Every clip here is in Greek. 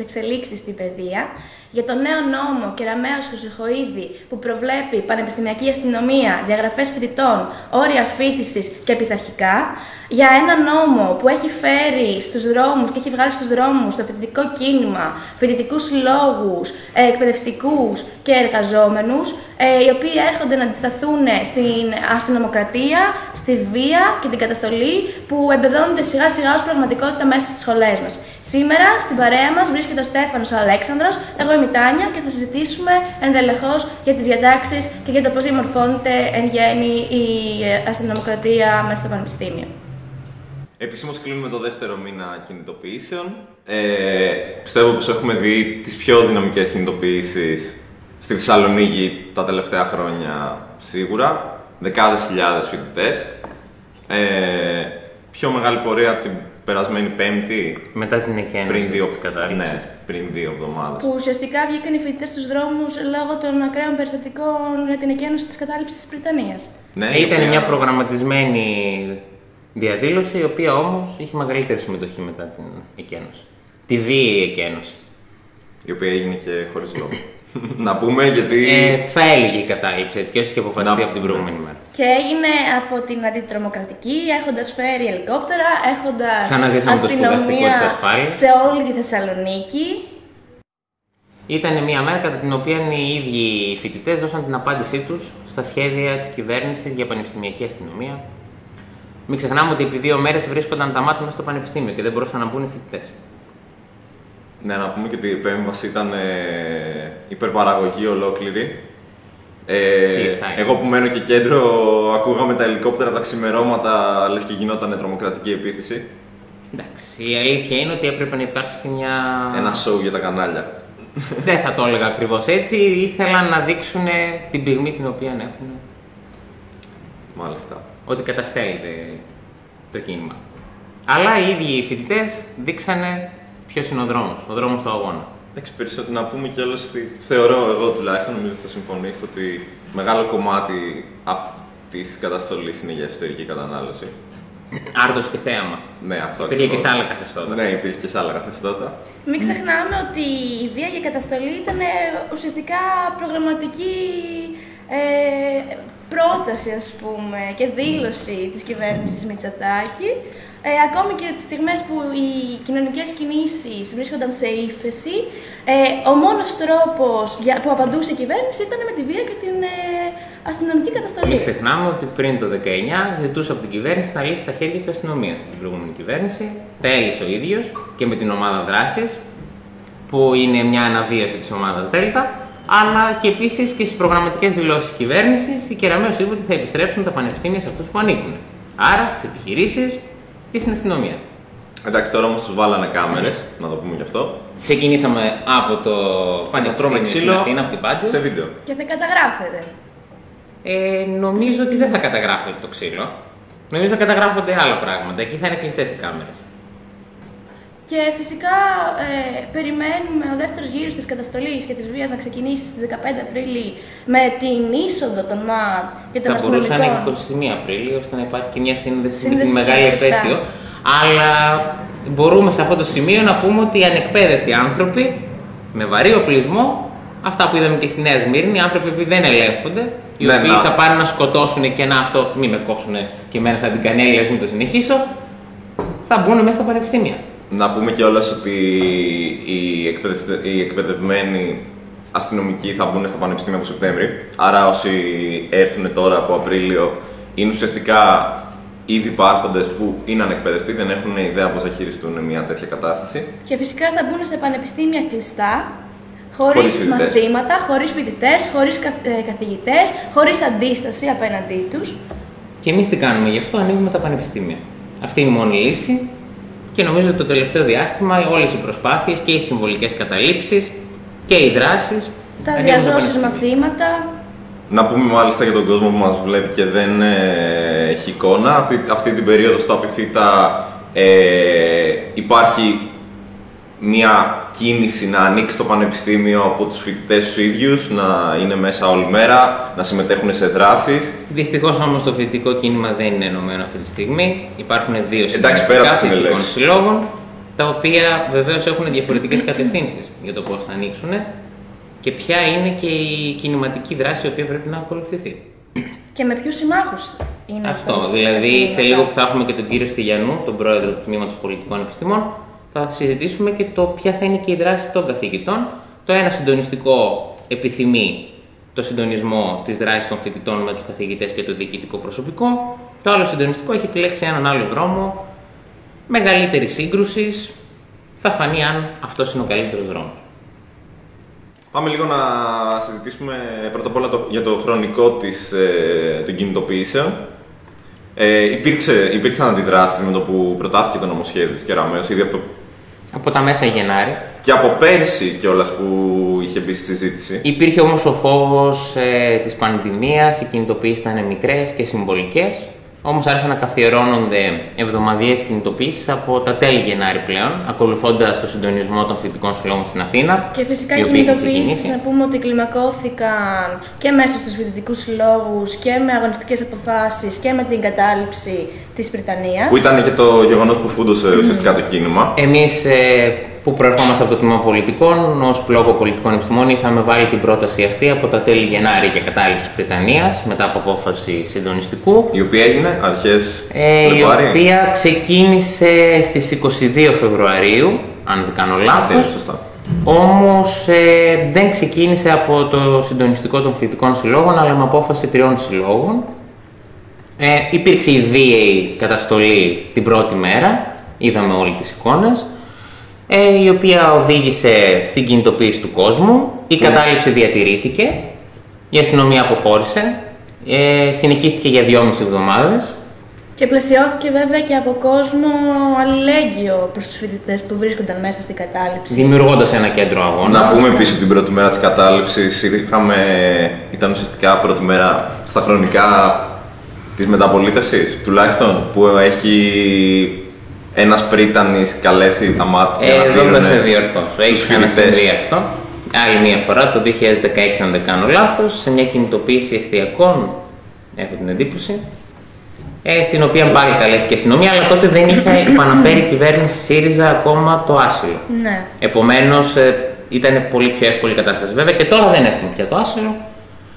μα για τις εξελίξεις στην παιδεία, για το νέο νόμο Κεραμαίο Χρυσοχοίδη που προβλέπει πανεπιστημιακή αστυνομία, διαγραφές φοιτητών, όρια φοιτηση και πειθαρχικά, για ένα νόμο που έχει φέρει στους δρόμους και έχει βγάλει στους δρόμους το φοιτητικό κίνημα, φοιτητικούς συλλόγους, εκπαιδευτικούς και εργαζόμενους, ε, οι οποίοι έρχονται να αντισταθούν στην αστυνομοκρατία, στη βία και την καταστολή που εμπεδώνονται σιγά σιγά ως πραγματικότητα μέσα στις σχολές μας. Σήμερα στην παρέα μας βρίσκεται ο Στέφανος ο Αλέξανδρος, εγώ είμαι η Τάνια και θα συζητήσουμε ενδελεχώς για τις διατάξεις και για το πώς διαμορφώνεται εν γέννη η αστυνομοκρατία μέσα στο Πανεπιστήμιο. Επισήμως κλείνουμε το δεύτερο μήνα κινητοποιήσεων. Ε, πιστεύω πως έχουμε δει τις πιο δυναμικές κινητοποιήσεις στη Θεσσαλονίκη τα τελευταία χρόνια σίγουρα. Δεκάδες χιλιάδες φοιτητές. Ε, πιο μεγάλη πορεία την περασμένη Πέμπτη. Μετά την εκένωση πριν δύο, της κατάληψης. ναι, πριν δύο εβδομάδες. Που ουσιαστικά βγήκαν οι φοιτητές στους δρόμους λόγω των ακραίων περιστατικών για την εκένωση της κατάληψη της Βρυτανία. Ναι, η Ήταν οποία- μια προγραμματισμένη διαδήλωση, η οποία όμως είχε μεγαλύτερη συμμετοχή μετά την εκένωση. Τη βίαιη εκένωση. η οποία έγινε και χωρίς λόγο. Να πούμε γιατί... Ε, θα έλεγε η κατάληψη έτσι και όσο είχε αποφασιστεί Να- από την προηγούμενη μέρα. Και έγινε από την αντιτρομοκρατική, έχοντας φέρει ελικόπτερα, έχοντας Ξαναζήσαμε το σπουδαστικό της ασφάλειας. σε όλη τη Θεσσαλονίκη. Ήταν μια μέρα κατά την οποία οι ίδιοι φοιτητές δώσαν την απάντησή τους στα σχέδια της κυβέρνησης για πανεπιστημιακή αστυνομία. Μην ξεχνάμε ότι επί δύο μέρες βρίσκονταν τα μάτια μέσα στο πανεπιστήμιο και δεν μπορούσαν να μπουν οι φοιτητές. Ναι, να πούμε και ότι η επέμβαση ήταν ε, υπερπαραγωγή ολόκληρη. Ε, CSI. εγώ που μένω και κέντρο, ακούγαμε τα ελικόπτερα από τα ξημερώματα, λες και γινόταν τρομοκρατική επίθεση. Εντάξει, η αλήθεια είναι ότι έπρεπε να υπάρξει και μια. Ένα show για τα κανάλια. Δεν θα το έλεγα ακριβώς έτσι. Ήθελαν να δείξουν την πυγμή την οποία έχουν. Μάλιστα. Ότι καταστέλλεται το κίνημα. Αλλά οι ίδιοι οι φοιτητές δείξανε ποιος είναι ο δρόμος, ο δρόμος του αγώνα. Εντάξει, περισσότερο να πούμε κιόλα ότι θεωρώ εγώ τουλάχιστον, νομίζω ότι θα συμφωνήσετε ότι μεγάλο κομμάτι αυτής της καταστολής είναι για ιστορική κατανάλωση. Άρδος και θέαμα. Ναι, αυτό Υπήρχε και ακριβώς. σε άλλα καθεστώτα. Ναι, υπήρχε και σε άλλα καθεστώτα. Μην ξεχνάμε ότι η βία για καταστολή ήταν ε, ουσιαστικά προγραμματική ε, πρόταση, ας πούμε, και δήλωση της κυβέρνησης Μητσοτάκη. Ε, ακόμη και τις στιγμές που οι κοινωνικές κινήσεις βρίσκονταν σε ύφεση, ε, ο μόνος τρόπος για, που απαντούσε η κυβέρνηση ήταν με τη βία και την ε, αστυνομική καταστολή. Μην ξεχνάμε ότι πριν το 19 ζητούσε από την κυβέρνηση να λύσει τα χέρια της αστυνομίας. Την προηγούμενη κυβέρνηση τα έλυσε ο ίδιος και με την ομάδα δράσης, που είναι μια αναβίωση της ομάδας Δέλτα, αλλά και επίσης και στις προγραμματικές δηλώσεις της κυβέρνησης, η Κεραμαίο είπε ότι θα επιστρέψουν τα πανεπιστήμια σε αυτούς που ανήκουν. Άρα στις επιχειρήσεις και στην αστυνομία. Εντάξει, τώρα όμως τους βάλανε κάμερες, να το πούμε γι' αυτό. Ξεκινήσαμε από το τρώμε Πανεπιστήμιο στην ξύλο Αθήνα, από την Πάντιο. σε βίντεο. Και δεν καταγράφεται. Ε, νομίζω ότι δεν θα καταγράφεται το ξύλο. Νομίζω θα καταγράφονται άλλα πράγματα. Εκεί θα είναι κλειστές οι κάμερες. Και φυσικά ε, περιμένουμε ο δεύτερος γύρος της καταστολής και της βίας να ξεκινήσει στις 15 Απρίλη με την είσοδο των ΜΑΤ και των Θα μπορούσε να είναι αστυνομικών. 21 Απρίλιο ώστε να υπάρχει και μια σύνδεση, με Σύνδεση, τη μεγάλη ναι, σωστά. επέτειο. Αλλά μπορούμε σε αυτό το σημείο να πούμε ότι οι ανεκπαίδευτοι άνθρωποι με βαρύ οπλισμό, αυτά που είδαμε και στη Νέα Σμύρνη, άνθρωποι που δεν ελέγχονται, οι Ναι, οποίοι να. θα πάνε να σκοτώσουν και να αυτό, μην με κόψουν και εμένα σαν την κανέλη, ας μην το συνεχίσω, θα μπουν μέσα στα πανεπιστήμια. Να πούμε κιόλας ότι οι, εκπαιδευστε- οι εκπαιδευμένοι αστυνομικοί θα μπουν στα πανεπιστήμια από Σεπτέμβρη. Άρα όσοι έρθουν τώρα από Απρίλιο είναι ουσιαστικά ήδη υπάρχοντες που είναι ανεκπαιδευτοί, δεν έχουν ιδέα πώς θα χειριστούν μια τέτοια κατάσταση. Και φυσικά θα μπουν σε πανεπιστήμια κλειστά, χωρίς Χωρίς φοιτητές. μαθήματα, χωρίς φοιτητές, χωρίς καθηγητές, χωρίς αντίσταση απέναντί τους. Και εμείς τι κάνουμε, γι' αυτό ανοίγουμε τα πανεπιστήμια. Αυτή είναι η μόνη λύση και νομίζω ότι το τελευταίο διάστημα όλες οι προσπάθειες και οι συμβολικές καταλήψεις και οι δράσεις. Τα διαζώσεις μαθήματα. Να πούμε μάλιστα για τον κόσμο που μας βλέπει και δεν ε, έχει εικόνα. Αυτή, αυτή την περίοδο στο Απιθύτα ε, υπάρχει μια κίνηση να ανοίξει το πανεπιστήμιο από τους φοιτητές τους ίδιους, να είναι μέσα όλη μέρα, να συμμετέχουν σε δράσεις. Δυστυχώς όμως το φοιτητικό κίνημα δεν είναι ενωμένο αυτή τη στιγμή. Υπάρχουν δύο Εντάξει, πέρα από τις φοιτητικών συνελεύσεις. συλλόγων τα οποία βεβαίως έχουν διαφορετικές κατευθύνσεις για το πώς θα ανοίξουν και ποια είναι και η κινηματική δράση η οποία πρέπει να ακολουθηθεί. Και με ποιους συμμάχους είναι Αυτό. αυτά τα Δηλαδή, κινήματα. σε λίγο που θα έχουμε και τον κύριο Στυλιανού, τον πρόεδρο του Τμήματος Πολιτικών Επιστημών, θα συζητήσουμε και το ποια θα είναι και η δράση των καθηγητών. Το ένα συντονιστικό επιθυμεί το συντονισμό της δράσης των φοιτητών με τους καθηγητές και το διοικητικό προσωπικό. Το άλλο συντονιστικό έχει επιλέξει έναν άλλο δρόμο μεγαλύτερης σύγκρουσης. Θα φανεί αν αυτός είναι ο καλύτερος δρόμος. Πάμε λίγο να συζητήσουμε πρώτα απ' όλα το- για το χρονικό της, ε, των κινητοποιήσεων. Ε, υπήρξε, υπήρξαν αντιδράσεις με το που προτάθηκε το νομοσχέδιο της Κεραμέως, ήδη από το, Από τα μέσα Γενάρη. και από πέρσι κιόλας που είχε μπει στη συζήτηση. Υπήρχε όμως ο φόβος ε, της πανδημίας, οι κινητοποιήσεις ήταν μικρές και συμβολικές. Όμως άρχισαν να καθιερώνονται εβδομαδιαίες κινητοποιήσεις από τα τέλη Γενάρη πλέον, ακολουθώντας το συντονισμό των φοιτητικών συλλόγων στην Αθήνα. Και φυσικά οι οι οποίοι είχαν κινητοποιήσει, ξεκινήσει. να πούμε ότι κλιμακώθηκαν και μέσα στους φοιτητικούς συλλόγους και με αγωνιστικές αποφάσεις και με την κατάληψη της Βρυτανία. Που ήταν και το γεγονός που φούντωσε ουσιαστικά το κίνημα. Εμείς ε, που προερχόμαστε από το Τμήμα Πολιτικών, ως Πλόκο Πολιτικών Επιστημών, είχαμε βάλει την πρόταση αυτή από τα τέλη Γενάρη για κατάληψη της Βρετανίας, μετά από απόφαση συντονιστικού. Η οποία έγινε αρχές Ε, η Φλεβάρι. οποία ξεκίνησε στις 22 Φεβρουαρίου, αν δεν κάνω Αυτό είναι λάθος. σωστά. Όμως ε, δεν ξεκίνησε από το συντονιστικό των φοιτητικών συλλόγων, αλλά με απόφαση τριών συλλόγων. Ε, υπήρξε η βίαιη καταστολή την πρώτη μέρα, είδαμε όλη τις εικόνες, ε, η οποία οδήγησε στην κινητοποίηση του κόσμου, η κατάληψη διατηρήθηκε, η αστυνομία αποχώρησε, ε, συνεχίστηκε για δυόμιση εβδομάδες, Και πλαισιώθηκε βέβαια και από κόσμο αλληλέγγυο προς τους φοιτητές που βρίσκονταν μέσα στην κατάληψη. δημιουργώντας ένα κέντρο αγώνας. Να πούμε επίσης ότι την πρώτη μέρα της κατάληψης είχαμε, ήταν ουσιαστικά πρώτη μέρα στα χρονικά της μεταπολίτευσης, τουλάχιστον που έχει ένας πρίτανης καλέσει τα μάτια Ε, να εδώ δίνουνε θα σε διορθώσω. Έχεις τους ξανασυμβεί φοιτητές. αυτό. Άλλη μία φορά, το 2016, αν δεν κάνω λάθος, σε μια κινητοποίηση εστιακών, έχω την εντύπωση, ε, στην οποία πάλι καλέστηκε η αστυνομία, αλλά τότε δεν είχε επαναφέρει η κυβέρνηση ΣΥΡΙΖΑ ακόμα το άσυλο. Ναι. Επομένως, ήταν πολύ πιο εύκολη η κατάσταση. Βέβαια και τώρα δεν έχουμε πια το άσυλο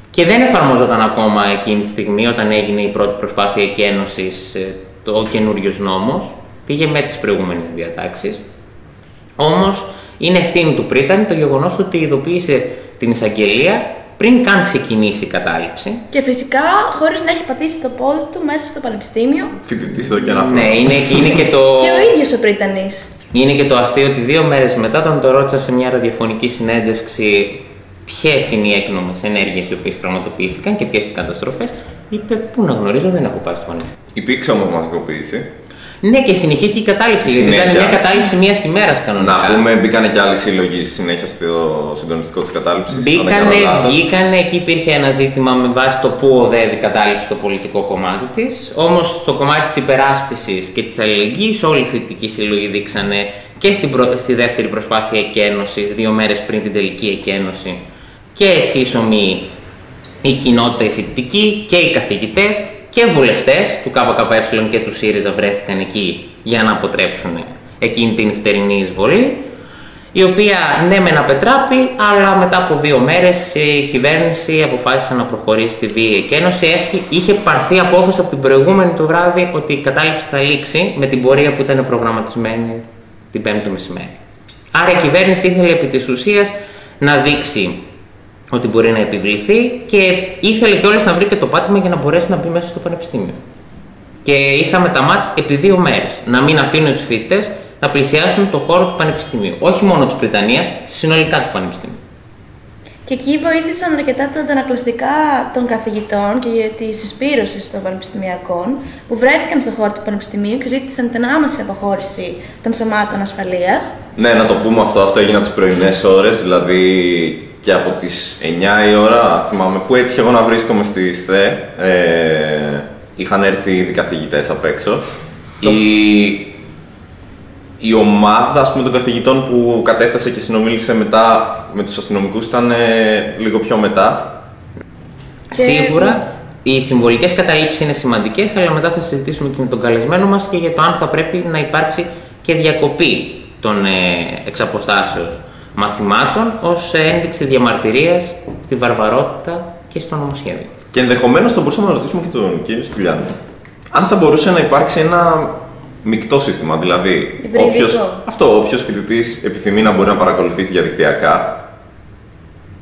και δεν εφαρμόζονταν ακόμα εκείνη τη στιγμή όταν έγινε η πρώτη προσπάθεια εκένωσης το καινούριος νόμος. Πήγε με τις προηγούμενες διατάξεις. Όμως είναι ευθύνη του Πρίτανη το γεγονός ότι ειδοποίησε την εισαγγελία πριν καν ξεκινήσει η κατάληψη. Και φυσικά χωρίς να έχει πατήσει το πόδι του μέσα στο πανεπιστήμιο. Φοιτητής εδώ και ένα χρόνο. Ναι, είναι, είναι και το. Και ο ίδιος ο Πρίτανης. Είναι και το αστείο ότι δύο μέρες μετά, όταν το ρώτησα σε μια ραδιοφωνική συνέντευξη ποιες είναι οι έκνομες ενέργειες οι οποίες πραγματοποιήθηκαν και ποιες οι καταστροφές, είπε: Πού να γνωρίζω, δεν έχω πάει στο πανεπιστήμιο. Υπήρξε όμως μαζικοποίηση. Ναι, και συνεχίστηκε η κατάληψη. Στη Γιατί ήταν συνέχεια. μια κατάληψη μιας ημέρας κανονικά. Να πούμε, μπήκανε και άλλοι σύλλογοι στη συνέχεια στο συντονιστικό της κατάληψης. αν δεν Μπήκανε, κάνω λάθος. βγήκανε, εκεί υπήρχε ένα ζήτημα με βάση το πού οδεύει η κατάληψη στο πολιτικό κομμάτι της. Όμως στο κομμάτι της υπεράσπισης και της αλληλεγγύης, όλοι οι φοιτητικοί σύλλογοι δείξανε και στην προ- στη δεύτερη προσπάθεια εκένωσης, δύο μέρες πριν την τελική εκένωση, και σύσσωμοι η κοινότητα η φοιτητική και οι καθηγητές και βουλευτές του ΚΚΕ και του ΣΥΡΙΖΑ βρέθηκαν εκεί για να αποτρέψουν εκείνη την νυχτερινή εισβολή η οποία ναι μεν απετράπη, αλλά μετά από δύο μέρες η κυβέρνηση αποφάσισε να προχωρήσει στη βίαιη εκένωση. Έχει- Είχε πάρθει απόφαση από την προηγούμενη του βράδυ ότι η κατάληψη θα λήξει με την πορεία που ήταν προγραμματισμένη την πέμπτη το μεσημέρι. Άρα η κυβέρνηση ήθελε επί της ουσίας να δείξει ότι μπορεί να επιβληθεί και ήθελε κιόλας να βρει και το πάτημα για να μπορέσει να μπει μέσα στο πανεπιστήμιο. Και είχαμε τα ΜΑΤ επί δύο μέρες. Να μην αφήνουν τους φοιτητές να πλησιάσουν το χώρο του Πανεπιστημίου. Όχι μόνο της Βρυτανίας, συνολικά του Πανεπιστημίου. Και εκεί βοήθησαν αρκετά τα αντανακλαστικά των καθηγητών και τη συσπήρωση των πανεπιστημιακών που βρέθηκαν στον χώρο του Πανεπιστημίου και ζήτησαν την άμεση αποχώρηση των σωμάτων ασφαλείας. Ναι, να το πούμε αυτό. Αυτό έγινε από τις πρωινές ώρες, δηλαδή και από τις 9 η ώρα. Θυμάμαι που έτυχε εγώ να βρίσκομαι στη ΣΘΕ. Ε, είχαν έρθει ήδη καθηγητές απ' έξω. Η, η ομάδα ας πούμε, των καθηγητών που κατέφτασε και συνομίλησε μετά με τους αστυνομικούς ήταν ε, λίγο πιο μετά. Και- Σίγουρα οι συμβολικές καταλήψεις είναι σημαντικές, αλλά μετά θα συζητήσουμε και με τον καλεσμένο μας και για το αν θα πρέπει να υπάρξει και διακοπή των ε, εξαποστάσεως μαθημάτων ως ένδειξη διαμαρτυρίας στη βαρβαρότητα και στο νομοσχέδιο. Και ενδεχομένως θα μπορούσαμε να ρωτήσουμε και τον κύριο Στυλιάνη αν θα μπορούσε να υπάρξει ένα μεικτό σύστημα. Δηλαδή, Υβριδικό. όποιος, αυτό, όποιος φοιτητής επιθυμεί να μπορεί να παρακολουθήσει διαδικτυακά.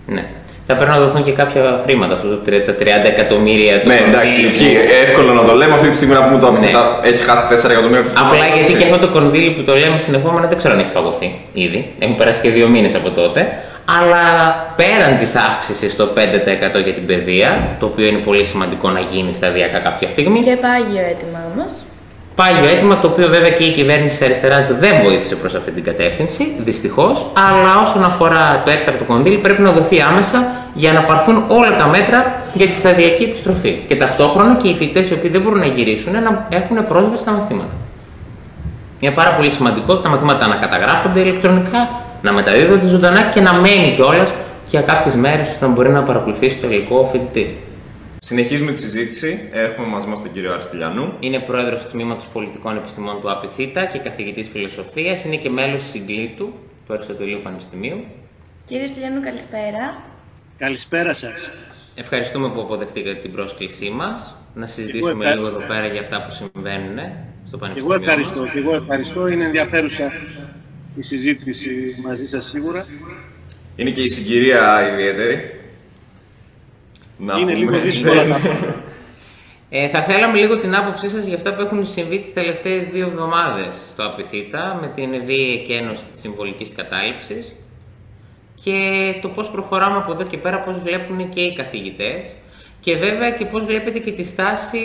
Ναι. Θα πρέπει να δοθούν και κάποια χρήματα, αυτό το, τρι- τα 30 εκατομμύρια του Ναι, εντάξει, κονδύλι ισχύει. που- Εύκολο να το λέμε αυτή τη στιγμή να πούμε το Ναι. Απιθύτα έχει χάσει 4 εκατομμύρια. του Απλά χρήματος. γιατί και αυτό το κονδύλι που το λέμε συνεχόμενα δεν ξέρω αν έχει φαγωθεί ήδη. Έχουν περάσει και δύο μήνες από τότε. Αλλά πέραν της αύξησης στο 5% για την παιδεία, το οποίο είναι πολύ σημαντικό να γίνει σταδιακά κάποια στιγμή, Και πάγιο αίτημα όμως. Πάγιο αίτημα το οποίο βέβαια και η κυβέρνηση της αριστεράς δεν βοήθησε προς αυτή την κατεύθυνση, δυστυχώς. Αλλά όσον αφορά το έκτακτο κονδύλι, πρέπει να δοθεί άμεσα για να πάρθουν όλα τα μέτρα για τη σταδιακή επιστροφή. Και ταυτόχρονα και οι φοιτητές οι οποίοι δεν μπορούν να γυρίσουν να έχουν πρόσβαση στα μαθήματα. Είναι πάρα πολύ σημαντικό τα μαθήματα να καταγράφονται ηλεκτρονικά, να μεταδίδονται ζωντανά και να μένει κιόλας για κάποιες μέρες ώστε να μπορεί να παρακολουθήσει το υλικό ο φοιτητή. Συνεχίζουμε τη συζήτηση. Έχουμε μαζί μας τον κύριο Αριστηλιανού. Είναι πρόεδρος του τμήματος Πολιτικών Επιστημών του ΑΠΙΘΙΤΑ και καθηγητής φιλοσοφίας. Είναι και μέλος συγκλήτου του Αριστοτελείου Πανεπιστημίου. Κύριε Στυλιανού, καλησπέρα. Καλησπέρα σας. Ευχαριστούμε που αποδεχτήκατε την πρόσκλησή μας. Να συζητήσουμε ευχα- λίγο εδώ πέρα για αυτά που συμβαίνουν στο Εγώ Πανεπιστήμιο. ευχαριστώ. μας. Και εγώ ευχαριστώ. Είναι ενδιαφέρουσα η συζήτηση μαζί σας σίγουρα. Είναι και η συγκυρία ιδιαίτερη. Να Είναι πούμε. λίγο δύσκολα τα πράγματα. Ε, θα θέλαμε λίγο την άποψή σας για αυτά που έχουν συμβεί τις τελευταίες δύο εβδομάδες στο ΑΠΙΘΙΤΑ με την βίαιη εκένωση της συμβολικής κατάληψης και το πώς προχωράμε από εδώ και πέρα, πώς βλέπουν και οι καθηγητές και βέβαια και πώς βλέπετε και τη στάση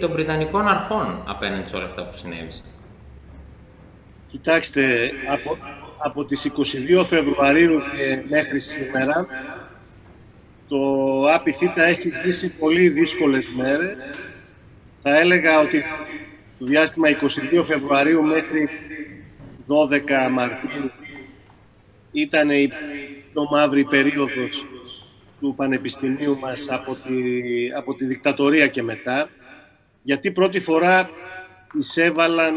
των Βρετανικών αρχών απέναντι σε όλα αυτά που συνέβησαν. Κοιτάξτε, από, από τις 22 Φεβρουαρίου και μέχρι σήμερα το ΑΠΙΘΙΤΑ έχει ζήσει πολύ δύσκολες μέρες. Θα έλεγα ότι το διάστημα 22 Φεβρουαρίου μέχρι 12 Μαρτίου ήταν η πιο μαύρη περίοδος του Πανεπιστημίου μας από τη, από τη δικτατορία και μετά, γιατί πρώτη φορά εισέβαλαν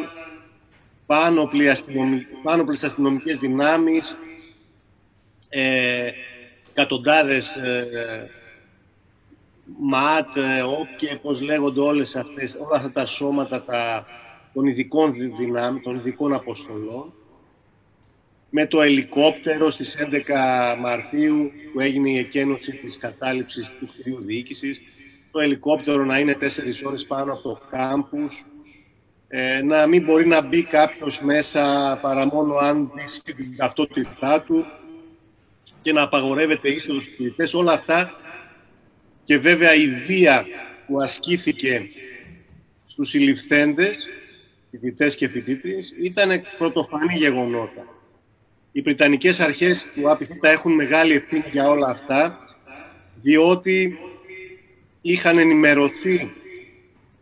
πάνωπλοι, αστυνομι... πάνωπλες αστυνομικές δυνάμεις, ε, εκατοντάδες ε, ΜΑΤ, ε, ΟΚΕ, πώς λέγονται όλες αυτές, όλα αυτά τα σώματα τα, των ειδικών δυνάμεων, των ειδικών αποστολών, με το ελικόπτερο στις 11 Μαρτίου που έγινε η εκένωση της κατάληψης του κτηρίου διοίκησης, το ελικόπτερο να είναι 4 ώρες πάνω από το κάμπους, ε, να μην μπορεί να μπει κάποιος μέσα παρά μόνο αν δει την ταυτότητά του και να απαγορεύεται είσοδος στους φοιτητές. Όλα αυτά και βέβαια η βία που ασκήθηκε στους συλληφθέντες, φοιτητές και φοιτήτριες, ήταν πρωτοφανή γεγονότα. Οι Βρυτανικές αρχές του ΑΠΙΘΙΤΑ έχουν μεγάλη ευθύνη για όλα αυτά, διότι είχαν ενημερωθεί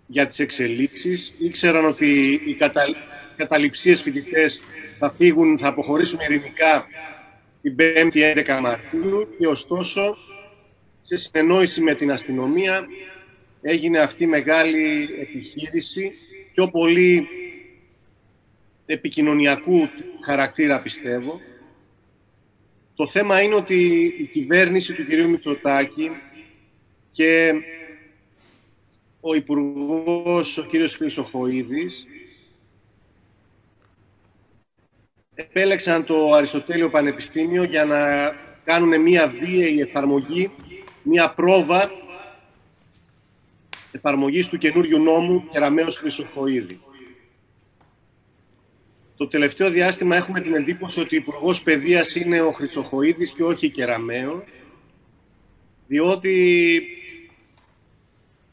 για τις εξελίξεις, ήξεραν ότι οι κατα... καταληψίες φοιτητές θα φύγουν, θα αποχωρήσουν ειρηνικά την 5η 11 Μαρτίου και ωστόσο σε συνεννόηση με την αστυνομία έγινε αυτή η μεγάλη επιχείρηση πιο πολύ επικοινωνιακού χαρακτήρα πιστεύω. Το θέμα είναι ότι η κυβέρνηση του κυρίου Μητσοτάκη και ο Υπουργός, ο κύριος Χρυσοχοίδης, επέλεξαν το Αριστοτέλειο Πανεπιστήμιο για να κάνουν μία βίαιη εφαρμογή, μία πρόβα εφαρμογής του καινούριου νόμου Κεραμέως Χρυσοχοίδη. Το τελευταίο διάστημα έχουμε την εντύπωση ότι ο Υπουργός Παιδείας είναι ο Χρυσοχοίδης και όχι η Κεραμέως, διότι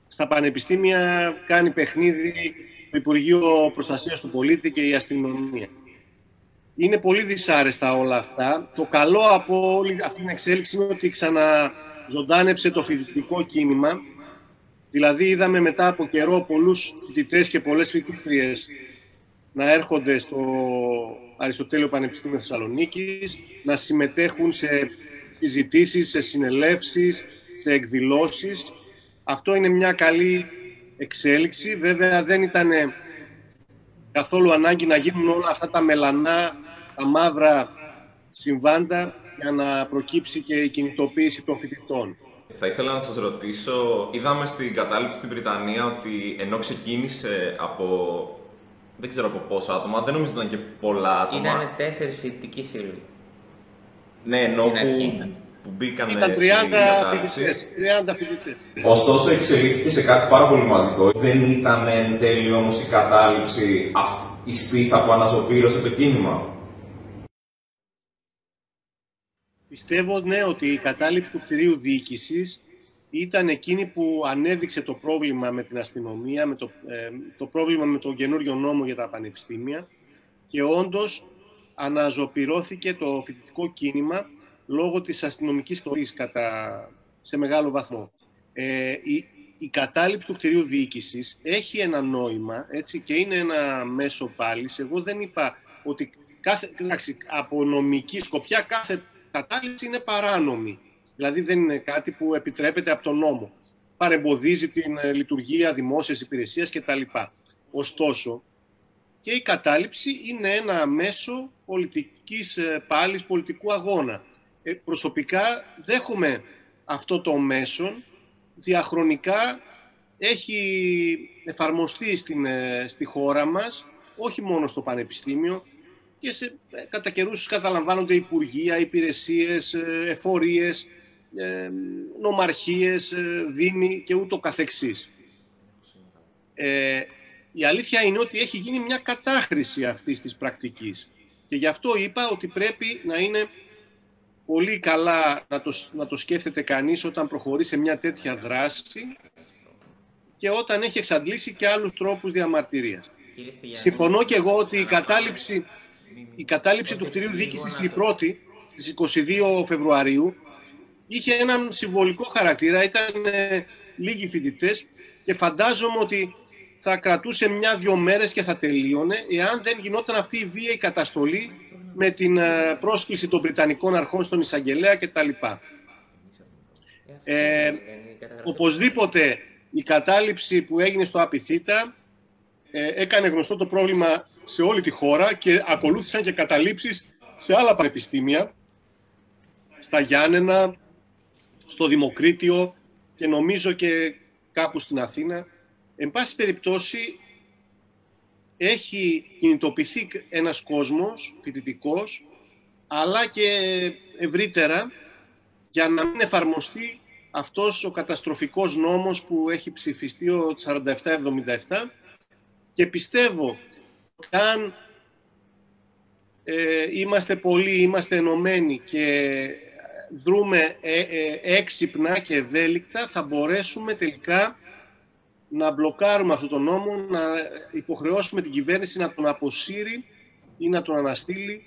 στα πανεπιστήμια κάνει παιχνίδι το Υπουργείο Προστασίας του Πολίτη και η αστυνομία. Είναι πολύ δυσάρεστα όλα αυτά. Το καλό από όλη αυτή την εξέλιξη είναι ότι ξαναζωντάνεψε το φοιτητικό κίνημα. Δηλαδή είδαμε μετά από καιρό πολλούς φοιτητές και πολλές φοιτήτριες να έρχονται στο Αριστοτέλειο Πανεπιστήμιο Θεσσαλονίκης, να συμμετέχουν σε συζητήσεις, σε συνελεύσεις, σε εκδηλώσεις. Αυτό είναι μια καλή εξέλιξη. Βέβαια δεν ήταν καθόλου ανάγκη να γίνουν όλα αυτά τα μελανά τα μαύρα συμβάντα για να προκύψει και η κινητοποίηση των φοιτητών. Θα ήθελα να σας ρωτήσω, είδαμε στην κατάληψη στην Βρυτανία ότι ενώ ξεκίνησε από, δεν ξέρω από πόσα άτομα, δεν νομίζω ότι ήταν και πολλά άτομα. Ήταν τέσσερις φοιτητικοί σύλλογοι. Ναι, ενώ στην που, αρχή. Που μπήκαν Ήταν 30 στην κατάληψη. φοιτητές. 30 φοιτητές. Ωστόσο, εξελίχθηκε σε κάτι πάρα πολύ μαζικό. Δεν ήταν εν τέλει όμως η κατάληψη αυ- η σπίθα που αναζωπήρωσε το κίνημα. Πιστεύω ναι ότι η κατάληψη του κτηρίου διοίκησης ήταν εκείνη που ανέδειξε το πρόβλημα με την αστυνομία, με το, ε, το πρόβλημα με τον καινούριο νόμο για τα πανεπιστήμια και όντως αναζωπυρώθηκε το φοιτητικό κίνημα λόγω της αστυνομικής κλοπής κατά, σε μεγάλο βαθμό. Ε, η, η κατάληψη του κτηρίου διοίκησης έχει ένα νόημα έτσι, και είναι ένα μέσο πάλι. Εγώ δεν είπα ότι κάθε, εντάξει, από νομική σκοπιά κάθε κατάληψη είναι παράνομη. Δηλαδή δεν είναι κάτι που επιτρέπεται από τον νόμο. Παρεμποδίζει την ε, λειτουργία δημόσιας υπηρεσίας κτλ. Ωστόσο, και η κατάληψη είναι ένα μέσο πολιτικής ε, πάλης, πολιτικού αγώνα. Ε, προσωπικά δέχομαι αυτό το μέσο, διαχρονικά έχει εφαρμοστεί στην, ε, στη χώρα μας, όχι μόνο στο Πανεπιστήμιο, και σε, ε, κατά καιρούς καταλαμβάνονται υπουργεία, υπηρεσίες, ε, εφορίες, ε, νομαρχίες, ε, δήμοι και ούτω καθεξής. Ε, η αλήθεια είναι ότι έχει γίνει μια κατάχρηση αυτής της πρακτικής. Και γι' αυτό είπα ότι πρέπει να είναι πολύ καλά να το, να το σκέφτεται κανείς όταν προχωρεί σε μια τέτοια δράση και όταν έχει εξαντλήσει και άλλους τρόπους διαμαρτυρίας. Κύριε Στυλιανού, Συμφωνώ και εγώ ότι η κατάληψη, η κατάληψη του κτηρίου διοίκησης η πρώτη, στις 22 Φεβρουαρίου, είχε έναν συμβολικό χαρακτήρα, ήταν ε, λίγοι φοιτητές και φαντάζομαι ότι θα κρατούσε μια-δυο μέρες και θα τελείωνε εάν δεν γινόταν αυτή η βία η καταστολή με την ε, πρόσκληση των Βρυτανικών αρχών στον εισαγγελέα κτλ. Ε, οπωσδήποτε η κατάληψη που έγινε στο Απιθύτα ε, έκανε γνωστό το πρόβλημα σε όλη τη χώρα και ακολούθησαν και καταλήψεις σε άλλα πανεπιστήμια, στα Γιάννενα, στο Δημοκρίτιο και νομίζω και κάπου στην Αθήνα. Εν πάση περιπτώσει, έχει κινητοποιηθεί ένας κόσμος φοιτητικός, αλλά και ευρύτερα, για να μην εφαρμοστεί αυτός ο καταστροφικός νόμος που έχει ψηφιστεί ο 4777 και πιστεύω ότι αν ε, είμαστε πολλοί, είμαστε ενωμένοι και δρούμε ε, ε, έξυπνα και ευέλικτα, θα μπορέσουμε τελικά να μπλοκάρουμε αυτό το νόμο, να υποχρεώσουμε την κυβέρνηση να τον αποσύρει ή να τον αναστείλει,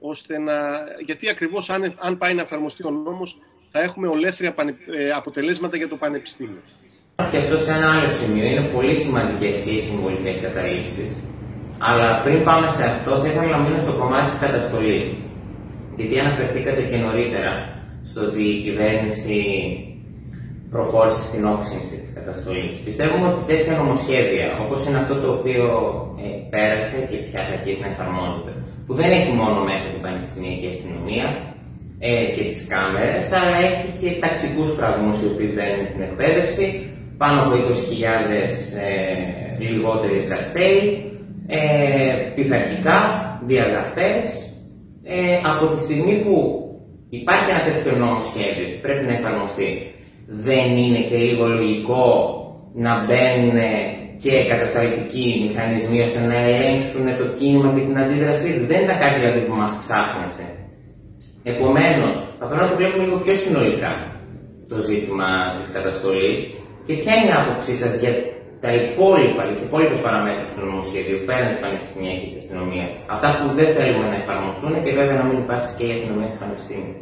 ώστε να... γιατί ακριβώς αν, αν πάει να εφαρμοστεί ο νόμος, θα έχουμε ολέθρια πανε- ε, αποτελέσματα για το Πανεπιστήμιο. Και αυτό σε ένα άλλο σημείο είναι πολύ σημαντικές και οι συμβολικές καταλήψει. Αλλά πριν πάμε σε αυτό, θα ήθελα να μείνω στο κομμάτι της καταστολής. Γιατί αναφερθήκατε και νωρίτερα στο ότι η κυβέρνηση προχώρησε στην όξυνση της καταστολής. Πιστεύουμε ότι τέτοια νομοσχέδια, όπως είναι αυτό το οποίο ε, πέρασε και πια θα αρχίσει να εφαρμόζεται, που δεν έχει μόνο μέσα την πανεπιστημιακή αστυνομία ε, και τις κάμερες, αλλά έχει και ταξικούς φραγμούς οι οποίοι μπαίνουν στην εκπαίδευση, πάνω από 20.000 ε, λιγότεροι εισακτέοι, ε, πειθαρχικά, διαγραφές. Ε, από τη στιγμή που υπάρχει ένα τέτοιο νόμο σχέδιο και πρέπει να εφαρμοστεί, δεν είναι και λίγο λογικό να μπαίνουν και κατασταλτικοί μηχανισμοί ώστε να ελέγξουν το κίνημα και την αντίδρασή τους. Δεν είναι κάτι δηλαδή που μας ξάχνασε. Επομένως, θα πρέπει να το βλέπουμε λίγο πιο συνολικά το ζήτημα της καταστολής και ποια είναι η άποψή σας για τα υπόλοιπα, για τις υπόλοιπες παραμέτρους του νομοσχεδίου πέραν της πανεπιστημιακής αστυνομίας. Αυτά που δεν θέλουμε να εφαρμοστούν και βέβαια να μην υπάρξει και η αστυνομία στο πανεπιστήμιο.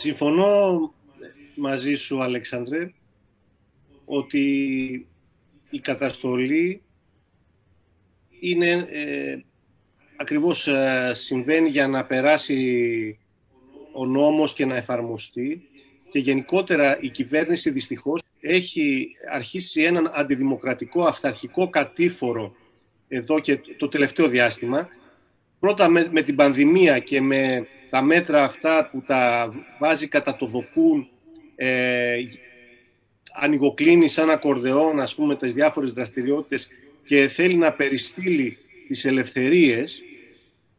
Συμφωνώ μαζί σου, Αλεξανδρέ, ότι η καταστολή είναι ε, ακριβώς ε, συμβαίνει για να περάσει ο νόμος και να εφαρμοστεί και γενικότερα η κυβέρνηση δυστυχώς έχει αρχίσει έναν αντιδημοκρατικό αυταρχικό κατήφορο εδώ και το τελευταίο διάστημα. Πρώτα με, την πανδημία και με τα μέτρα αυτά που τα βάζει κατά το δοκούν, ε, ανοιγοκλίνει σαν ακορδεόν, ας πούμε, τις διάφορες δραστηριότητες και θέλει να περιστύλει τις ελευθερίες.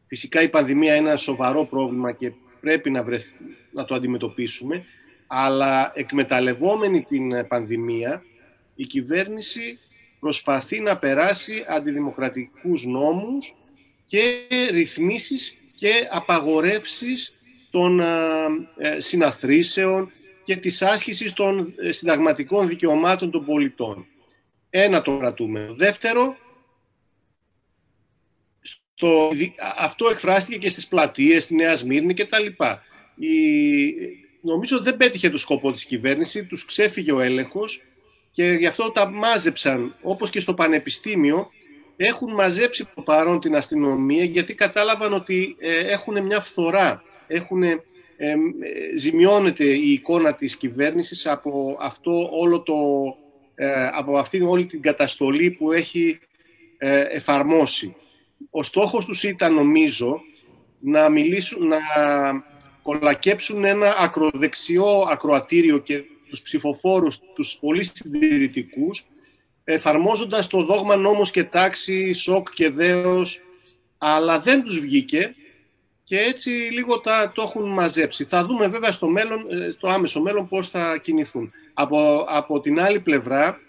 Φυσικά η πανδημία είναι ένα σοβαρό πρόβλημα και πρέπει να, να το αντιμετωπίσουμε, αλλά εκμεταλλευόμενη την πανδημία, η κυβέρνηση προσπαθεί να περάσει αντιδημοκρατικούς νόμους και ρυθμίσεις και απαγορεύσεις των ε, συναθρήσεων και της άσκησης των ε, συνταγματικών δικαιωμάτων των πολιτών. Ένα το κρατούμε. Δεύτερο, στο, αυτό εκφράστηκε και στις πλατείες, στη Νέα Σμύρνη και τα λοιπά. Η, νομίζω δεν πέτυχε το σκοπό της κυβέρνηση, τους ξέφυγε ο έλεγχος και γι' αυτό τα μάζεψαν, όπως και στο Πανεπιστήμιο, έχουν μαζέψει το παρόν την αστυνομία γιατί κατάλαβαν ότι ε, έχουν μια φθορά, έχουν, ε, ζημιώνεται η εικόνα της κυβέρνησης από, αυτό όλο το, ε, από αυτήν όλη την καταστολή που έχει ε, εφαρμόσει. Ο στόχος τους ήταν, νομίζω, να μιλήσουν, να κολακέψουν ένα ακροδεξιό ακροατήριο και τους ψηφοφόρους, τους πολύ συντηρητικούς, εφαρμόζοντας το δόγμα νόμος και τάξη, σοκ και δέος, αλλά δεν τους βγήκε και έτσι λίγο τα, το έχουν μαζέψει. Θα δούμε βέβαια στο, μέλλον, ε, στο άμεσο μέλλον πώς θα κινηθούν. Από, από την άλλη πλευρά,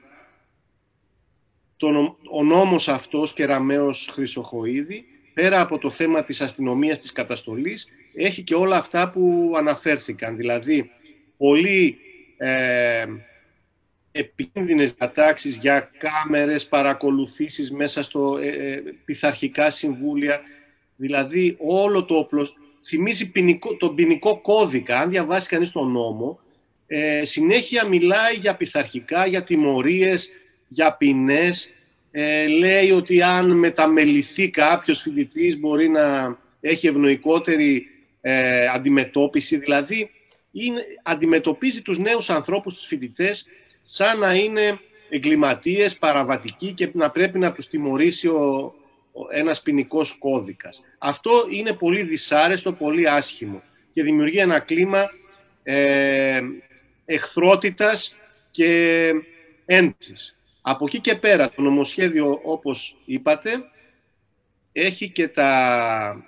τον, ο νόμος αυτός, Κεραμέως Χρυσοχοίδη, πέρα από το θέμα της αστυνομίας της καταστολής, έχει και όλα αυτά που αναφέρθηκαν. Δηλαδή, πολύ ε, επικίνδυνες διατάξεις για κάμερες, παρακολουθήσεις μέσα στο ε, ε, πειθαρχικά συμβούλια. Δηλαδή όλο το όπλο θυμίζει ποινικό, τον ποινικό κώδικα. Αν διαβάσει κανείς τον νόμο, ε, συνέχεια μιλάει για πειθαρχικά, για τιμωρίες, για ποινές. Ε, λέει ότι αν μεταμεληθεί κάποιος φοιτητής μπορεί να έχει ευνοϊκότερη ε, αντιμετώπιση. Δηλαδή είναι, αντιμετωπίζει τους νέους ανθρώπους, τους φοιτητές, σαν να είναι εγκληματίες, παραβατικοί και να πρέπει να τους τιμωρήσει ο, ένας ποινικός κώδικας. Αυτό είναι πολύ δυσάρεστο, πολύ άσχημο και δημιουργεί ένα κλίμα ε, εχθρότητας και έντησης. Από εκεί και πέρα το νομοσχέδιο όπως είπατε έχει και τα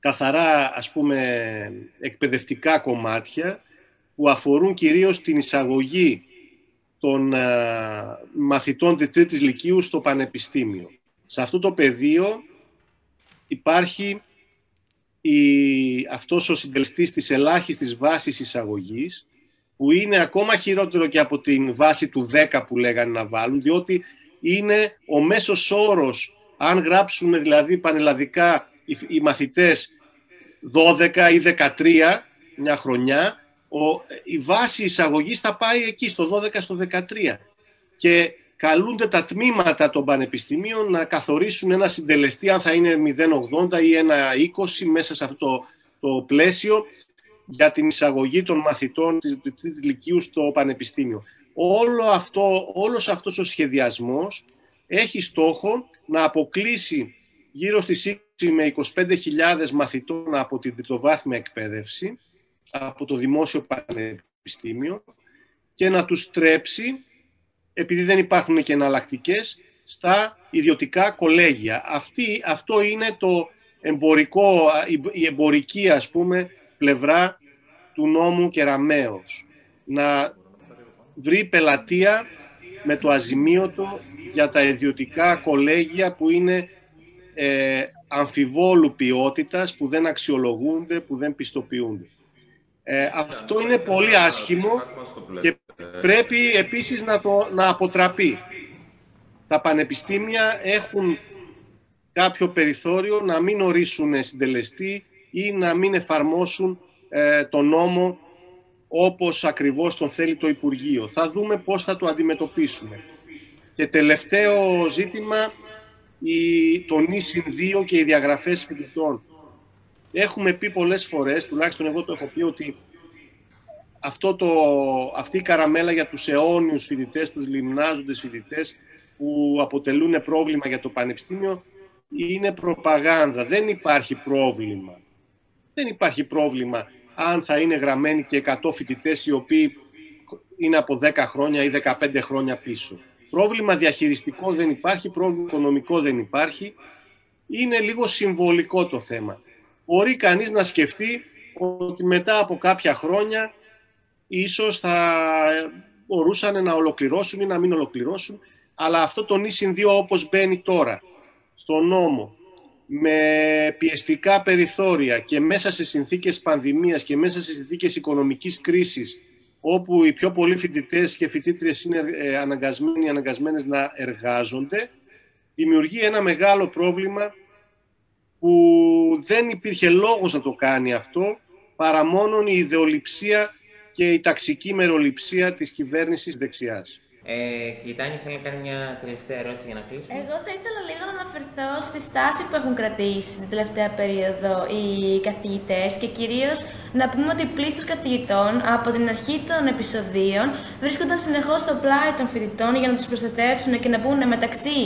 καθαρά ας πούμε εκπαιδευτικά κομμάτια που αφορούν κυρίως την εισαγωγή των μαθητών της τρίτης λυκείου στο πανεπιστήμιο. Σε αυτό το πεδίο υπάρχει η, αυτός ο συντελεστής της ελάχιστης βάσης εισαγωγής που είναι ακόμα χειρότερο και από την βάση του 10 που λέγανε να βάλουν διότι είναι ο μέσος όρος αν γράψουν δηλαδή πανελλαδικά οι μαθητές 12 ή 13 μια χρονιά, ο, η βάση εισαγωγής θα πάει εκεί, στο 12, στο 13. Και καλούνται τα τμήματα των πανεπιστημίων να καθορίσουν ένα συντελεστή, αν θα είναι 0,80 ή 1,20 μέσα σε αυτό το πλαίσιο για την εισαγωγή των μαθητών της Τρίτης Λυκείου στο Πανεπιστήμιο. Όλο αυτό, όλος αυτός ο σχεδιασμός έχει στόχο να αποκλείσει γύρω στις 20 με 25.000 μαθητών από την τριτοβάθμια εκπαίδευση, από το Δημόσιο Πανεπιστήμιο και να τους τρέψει, επειδή δεν υπάρχουν και εναλλακτικές, στα ιδιωτικά κολέγια. Αυτή, αυτό είναι το εμπορικό, η εμπορική ας πούμε πλευρά του νόμου Κεραμέως. Να βρει πελατεία με το αζημίωτο για τα ιδιωτικά κολέγια που είναι ε, αμφιβόλου ποιότητας, που δεν αξιολογούνται, που δεν πιστοποιούνται. Ε, αυτό είναι πολύ άσχημο και πρέπει επίσης να, το, να αποτραπεί. Τα πανεπιστήμια έχουν κάποιο περιθώριο να μην ορίσουν συντελεστή ή να μην εφαρμόσουν ε, τον νόμο όπως ακριβώς τον θέλει το Υπουργείο. Θα δούμε πώς θα το αντιμετωπίσουμε. Και τελευταίο ζήτημα η, το νησιν 2 και οι διαγραφές φοιτητών. Έχουμε πει πολλές φορές, τουλάχιστον εγώ το έχω πει, ότι αυτό το, αυτή η καραμέλα για τους αιώνιους φοιτητές, τους λιμνάζοντες φοιτητές, που αποτελούν πρόβλημα για το Πανεπιστήμιο είναι προπαγάνδα. Δεν υπάρχει πρόβλημα. Δεν υπάρχει πρόβλημα αν θα είναι γραμμένοι και 100 φοιτητές οι οποίοι είναι από 10 χρόνια ή 15 χρόνια πίσω. Πρόβλημα διαχειριστικό δεν υπάρχει, πρόβλημα οικονομικό δεν υπάρχει. Είναι λίγο συμβολικό το θέμα. Μπορεί κανείς να σκεφτεί ότι μετά από κάποια χρόνια ίσως θα μπορούσαν να ολοκληρώσουν ή να μην ολοκληρώσουν, αλλά αυτό το νησιν 2 όπως μπαίνει τώρα στο νόμο, με πιεστικά περιθώρια και μέσα σε συνθήκες πανδημίας και μέσα σε συνθήκες οικονομικής κρίσης, όπου οι πιο πολλοί φοιτητές και φοιτήτριες είναι ε, αναγκασμένοι αναγκασμένες να εργάζονται, δημιουργεί ένα μεγάλο πρόβλημα που δεν υπήρχε λόγος να το κάνει αυτό, παρά μόνο η ιδεολειψία και η ταξική μεροληψία της κυβέρνησης δεξιάς. Ε, Κλητάνη, θέλει να κάνει μια τελευταία ερώτηση για να κλείσουμε; Εγώ θα ήθελα λίγο να αναφερθώ στη στάση που έχουν κρατήσει την τελευταία περίοδο οι καθηγητές και κυρίως να πούμε ότι πλήθος καθηγητών από την αρχή των επεισοδίων βρίσκονταν συνεχώς στο πλάι των φοιτητών για να τους προστατεύσουν και να μπουν μεταξύ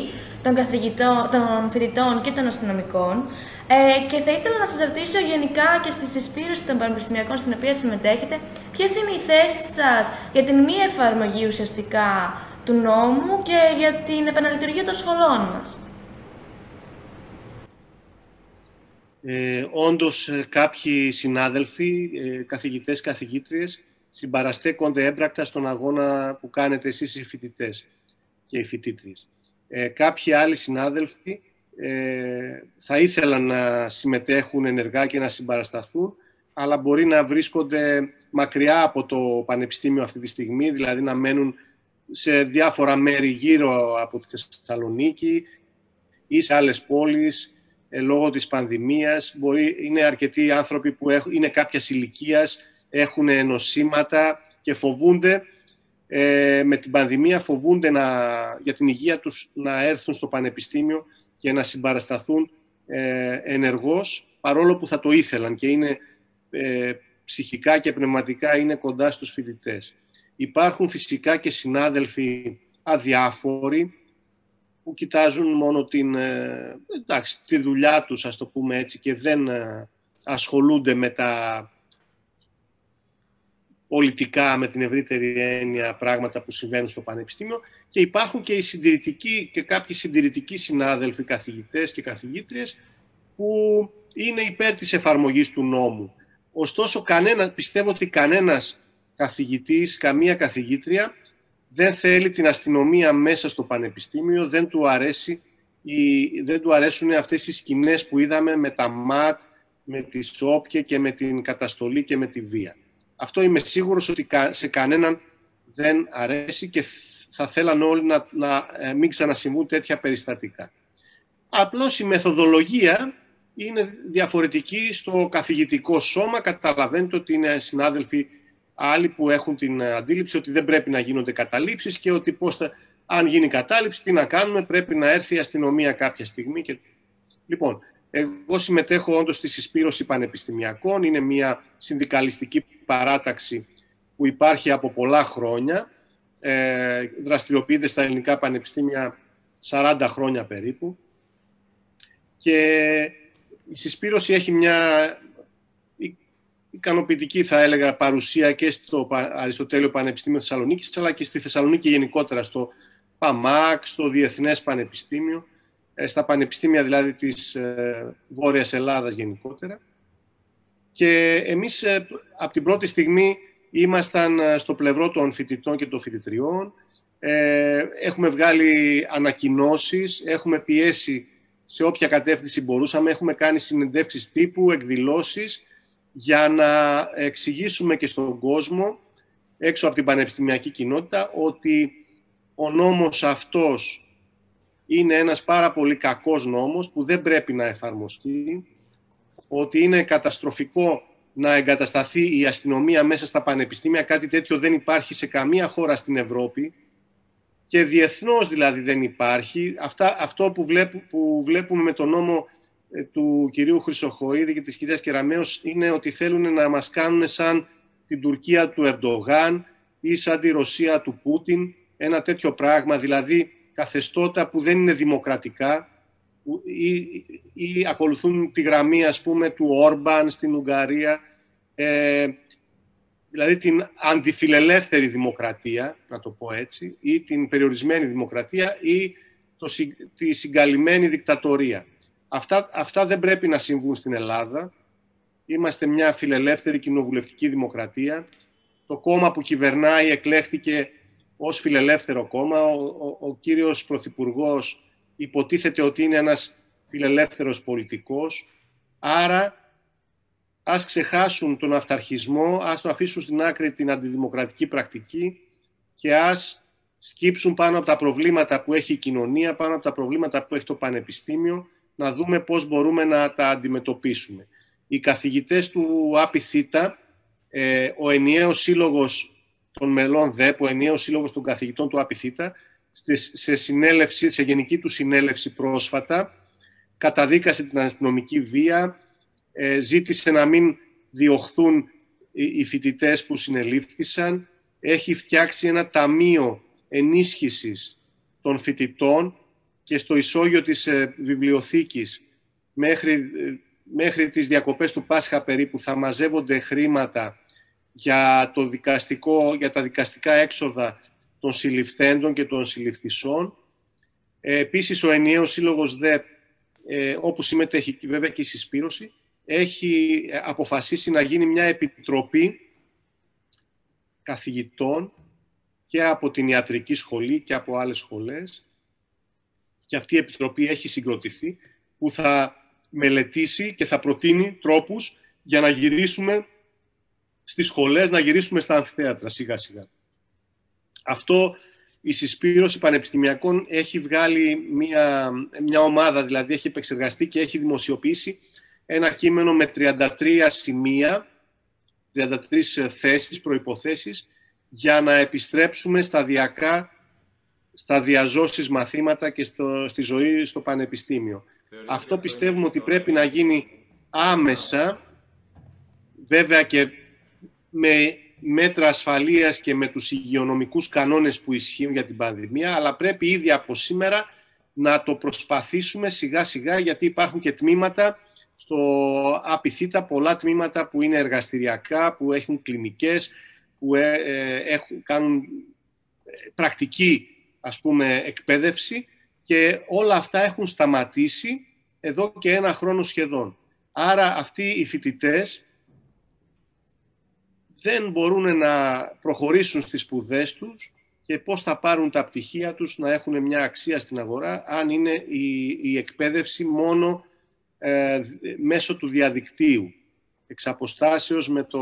των, καθηγητών, των φοιτητών και των αστυνομικών. Ε, και θα ήθελα να σας ρωτήσω γενικά και στη συσπήρωση των πανεπιστημιακών στην οποία συμμετέχετε, ποιες είναι οι θέσεις σας για την μη εφαρμογή ουσιαστικά του νόμου και για την επαναλειτουργία των σχολών μας; Ε, όντως ε, κάποιοι συνάδελφοι, ε, καθηγητές, καθηγήτριες συμπαραστέκονται έμπρακτα στον αγώνα που κάνετε εσείς οι φοιτητές και οι φοιτήτριες. Ε, κάποιοι άλλοι συνάδελφοι ε, θα ήθελαν να συμμετέχουν ενεργά και να συμπαρασταθούν, αλλά μπορεί να βρίσκονται μακριά από το Πανεπιστήμιο αυτή τη στιγμή, δηλαδή να μένουν σε διάφορα μέρη γύρω από τη Θεσσαλονίκη ή σε άλλες πόλεις ε, λόγω της πανδημίας. Μπορεί, είναι αρκετοί άνθρωποι που έχουν, είναι κάποιας ηλικίας, έχουν νοσήματα και φοβούνται ε, με την πανδημία φοβούνται να, για την υγεία τους να έρθουν στο πανεπιστήμιο και να συμπαρασταθούν ε, ενεργώς, παρόλο που θα το ήθελαν και είναι ε, ψυχικά και πνευματικά είναι κοντά στους φοιτητές. Υπάρχουν φυσικά και συνάδελφοι αδιάφοροι που κοιτάζουν μόνο την, ε, εντάξει, τη δουλειά τους, ας το πούμε έτσι, και δεν ε, ασχολούνται με τα πολιτικά, με την ευρύτερη έννοια πράγματα που συμβαίνουν στο Πανεπιστήμιο και υπάρχουν και οι συντηρητικοί και κάποιοι συντηρητικοί συνάδελφοι, καθηγητές και καθηγήτριες που είναι υπέρ της εφαρμογής του νόμου. Ωστόσο, κανένα, πιστεύω ότι κανένας καθηγητής, καμία καθηγήτρια δεν θέλει την αστυνομία μέσα στο πανεπιστήμιο, δεν του, αρέσει, δεν του αρέσουν αυτές οι σκηνές που είδαμε με τα ΜΑΤ, με τη ΣΟΠΚΕ και με την καταστολή και με τη βία. Αυτό είμαι σίγουρος ότι σε κανέναν δεν αρέσει και θα θέλαν όλοι να, να ε, μην ξανασυμβούν τέτοια περιστατικά. Απλώς η μεθοδολογία είναι διαφορετική στο καθηγητικό σώμα. Καταλαβαίνετε ότι είναι συνάδελφοι άλλοι που έχουν την αντίληψη ότι δεν πρέπει να γίνονται καταλήψεις και ότι πώς θα, αν γίνει κατάληψη, τι να κάνουμε, πρέπει να έρθει η αστυνομία κάποια στιγμή. Και... Λοιπόν, εγώ συμμετέχω όντως στη συσπήρωση πανεπιστημιακών. Είναι μια συνδικαλιστική παράταξη που υπάρχει από πολλά χρόνια. Ε, δραστηριοποιείται στα ελληνικά πανεπιστήμια 40 χρόνια περίπου. Και η συσπήρωση έχει μια ικανοποιητική θα έλεγα παρουσία και στο Αριστοτέλειο Πανεπιστήμιο Θεσσαλονίκης αλλά και στη Θεσσαλονίκη γενικότερα στο ΠΑΜΑΚ, στο Διεθνές Πανεπιστήμιο, ε, στα πανεπιστήμια δηλαδή της ε, Βόρειας Ελλάδας γενικότερα. Και εμείς ε, από την πρώτη στιγμή ήμασταν στο πλευρό των φοιτητών και των φοιτητριών. Έχουμε βγάλει ανακοινώσεις, έχουμε πιέσει σε όποια κατεύθυνση μπορούσαμε. Έχουμε κάνει συνεντεύξεις τύπου, εκδηλώσεις για να εξηγήσουμε και στον κόσμο, έξω από την πανεπιστημιακή κοινότητα, ότι ο νόμος αυτός είναι ένας πάρα πολύ κακός νόμος που δεν πρέπει να εφαρμοστεί, ότι είναι καταστροφικό να εγκατασταθεί η αστυνομία μέσα στα πανεπιστήμια, κάτι τέτοιο δεν υπάρχει σε καμία χώρα στην Ευρώπη και διεθνώς δηλαδή δεν υπάρχει. Αυτά, αυτό που, που βλέπουμε με τον νόμο ε, του κυρίου Χρυσοχοίδη και της κυρίας Κεραμέως είναι ότι θέλουν να μας κάνουν σαν την Τουρκία του Ερντογάν ή σαν τη Ρωσία του Πούτιν, ένα τέτοιο πράγμα, δηλαδή καθεστώτα που δεν είναι δημοκρατικά ή, ή ακολουθούν τη γραμμή ας πούμε του Όρμπαν στην Ουγγαρία ε, δηλαδή την αντιφιλελεύθερη δημοκρατία, να το πω έτσι, ή την περιορισμένη δημοκρατία ή το, τη συγκαλυμμένη δικτατορία. Αυτά, αυτά δεν πρέπει να συμβούν στην Ελλάδα. Είμαστε μια φιλελεύθερη κοινοβουλευτική δημοκρατία. Το κόμμα που κυβερνάει εκλέχθηκε ως φιλελεύθερο κόμμα. Ο, ο, ο κύριος Πρωθυπουργός υποτίθεται ότι είναι ένας φιλελεύθερος πολιτικός. Άρα ας ξεχάσουν τον αυταρχισμό, ας το αφήσουν στην άκρη την αντιδημοκρατική πρακτική και ας σκύψουν πάνω από τα προβλήματα που έχει η κοινωνία, πάνω από τα προβλήματα που έχει το πανεπιστήμιο, να δούμε πώς μπορούμε να τα αντιμετωπίσουμε. Οι καθηγητές του ΑΠΙΘΙΤΑ, ε, ο ενιαίος σύλλογος των μελών ΔΕΠ, ο ενιαίος σύλλογος των καθηγητών του ΑΠΙΘΙΤΑ, σε, συνέλευση, σε γενική του συνέλευση πρόσφατα, καταδίκασε την αστυνομική βία, ε, ζήτησε να μην διωχθούν οι φοιτητές που συνελήφθησαν, έχει φτιάξει ένα ταμείο ενίσχυσης των φοιτητών και στο ισόγειο της ε, βιβλιοθήκης μέχρι, ε, μέχρι τις διακοπές του Πάσχα περίπου θα μαζεύονται χρήματα για, το δικαστικό, για τα δικαστικά έξοδα των συλληφθέντων και των συλληφθησών. Ε, επίσης, ο ενιαίος σύλλογος ΔΕΠ, ε, όπου συμμετέχει βέβαια και η συσπήρωση, έχει αποφασίσει να γίνει μια επιτροπή καθηγητών και από την ιατρική σχολή και από άλλες σχολές και αυτή η επιτροπή έχει συγκροτηθεί που θα μελετήσει και θα προτείνει τρόπους για να γυρίσουμε στις σχολές, να γυρίσουμε στα αμφιθέατρα σιγά σιγά. Αυτό η συσπήρωση πανεπιστημιακών έχει βγάλει μια, μια ομάδα, δηλαδή έχει επεξεργαστεί και έχει δημοσιοποιήσει ένα κείμενο με 33 σημεία, 33 θέσεις, προϋποθέσεις, για να επιστρέψουμε σταδιακά στα διαζώσεις μαθήματα και στο, στη ζωή στο πανεπιστήμιο. Αυτό πιστεύουμε ότι πρέπει να γίνει άμεσα, βέβαια και με μέτρα ασφαλείας και με τους υγειονομικούς κανόνες που ισχύουν για την πανδημία, αλλά πρέπει ήδη από σήμερα να το προσπαθήσουμε σιγά σιγά, γιατί υπάρχουν και τμήματα στο απειθήτα πολλά τμήματα που είναι εργαστηριακά, που έχουν κλινικές, που ε, ε, έχουν, κάνουν πρακτική ας πούμε εκπαίδευση και όλα αυτά έχουν σταματήσει εδώ και ένα χρόνο σχεδόν. Άρα αυτοί οι φοιτητές δεν μπορούν να προχωρήσουν στις σπουδές τους και πώς θα πάρουν τα πτυχία τους να έχουν μια αξία στην αγορά αν είναι η, η εκπαίδευση μόνο ε, μέσω του διαδικτύου, εξ αποστάσεως με, το,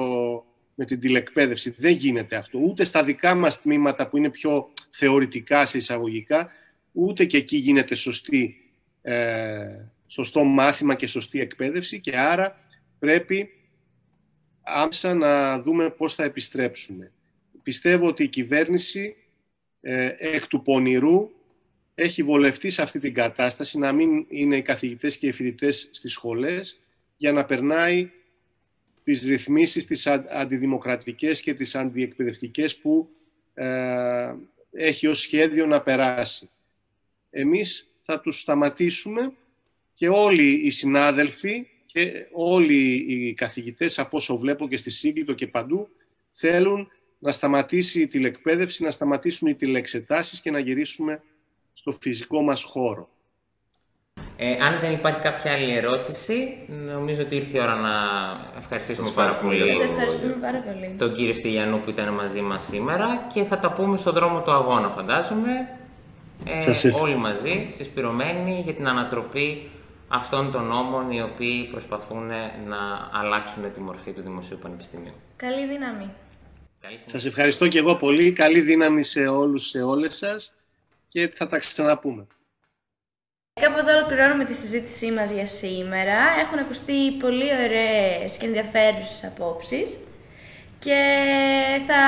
με την τηλεκπαίδευση. Δεν γίνεται αυτό. Ούτε στα δικά μας τμήματα που είναι πιο θεωρητικά σε εισαγωγικά, ούτε και εκεί γίνεται σωστή, ε, σωστό μάθημα και σωστή εκπαίδευση και άρα πρέπει άμεσα να δούμε πώς θα επιστρέψουμε. Πιστεύω ότι η κυβέρνηση ε, εκ του πονηρού έχει βολευτεί σε αυτή την κατάσταση να μην είναι οι καθηγητές και οι φοιτητές στις σχολές για να περνάει τις ρυθμίσεις, τις αντιδημοκρατικές και τις αντιεκπαιδευτικές που ε, έχει ως σχέδιο να περάσει. Εμείς θα τους σταματήσουμε και όλοι οι συνάδελφοι και όλοι οι καθηγητές, από όσο βλέπω και στη Σύγκλητο και παντού, θέλουν να σταματήσει η τηλεκπαίδευση, να σταματήσουν οι τηλεξετάσεις και να γυρίσουμε στο φυσικό μας χώρο. Ε, αν δεν υπάρχει κάποια άλλη ερώτηση, νομίζω ότι ήρθε η ώρα να ευχαριστήσουμε πάρα πολύ. Σας ευχαριστούμε πάρα πολύ. Τον κύριο Στυλιανού που ήταν μαζί μας σήμερα και θα τα πούμε στον δρόμο του αγώνα, φαντάζομαι. Ε, όλοι μαζί, συσπηρωμένοι για την ανατροπή αυτών των νόμων οι οποίοι προσπαθούν να αλλάξουν τη μορφή του Δημοσίου Πανεπιστημίου. Καλή δύναμη. Σας ευχαριστώ και εγώ πολύ. Καλή δύναμη σε όλους, σε όλες σας και θα τα ξαναπούμε. Κάπου εδώ ολοκληρώνουμε τη συζήτησή μας για σήμερα. Έχουν ακουστεί πολύ ωραίες και ενδιαφέρουσες απόψεις και θα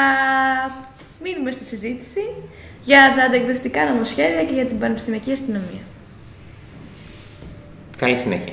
μείνουμε στη συζήτηση για τα αντεκδευτικά νομοσχέδια και για την πανεπιστημιακή αστυνομία. Καλή συνέχεια.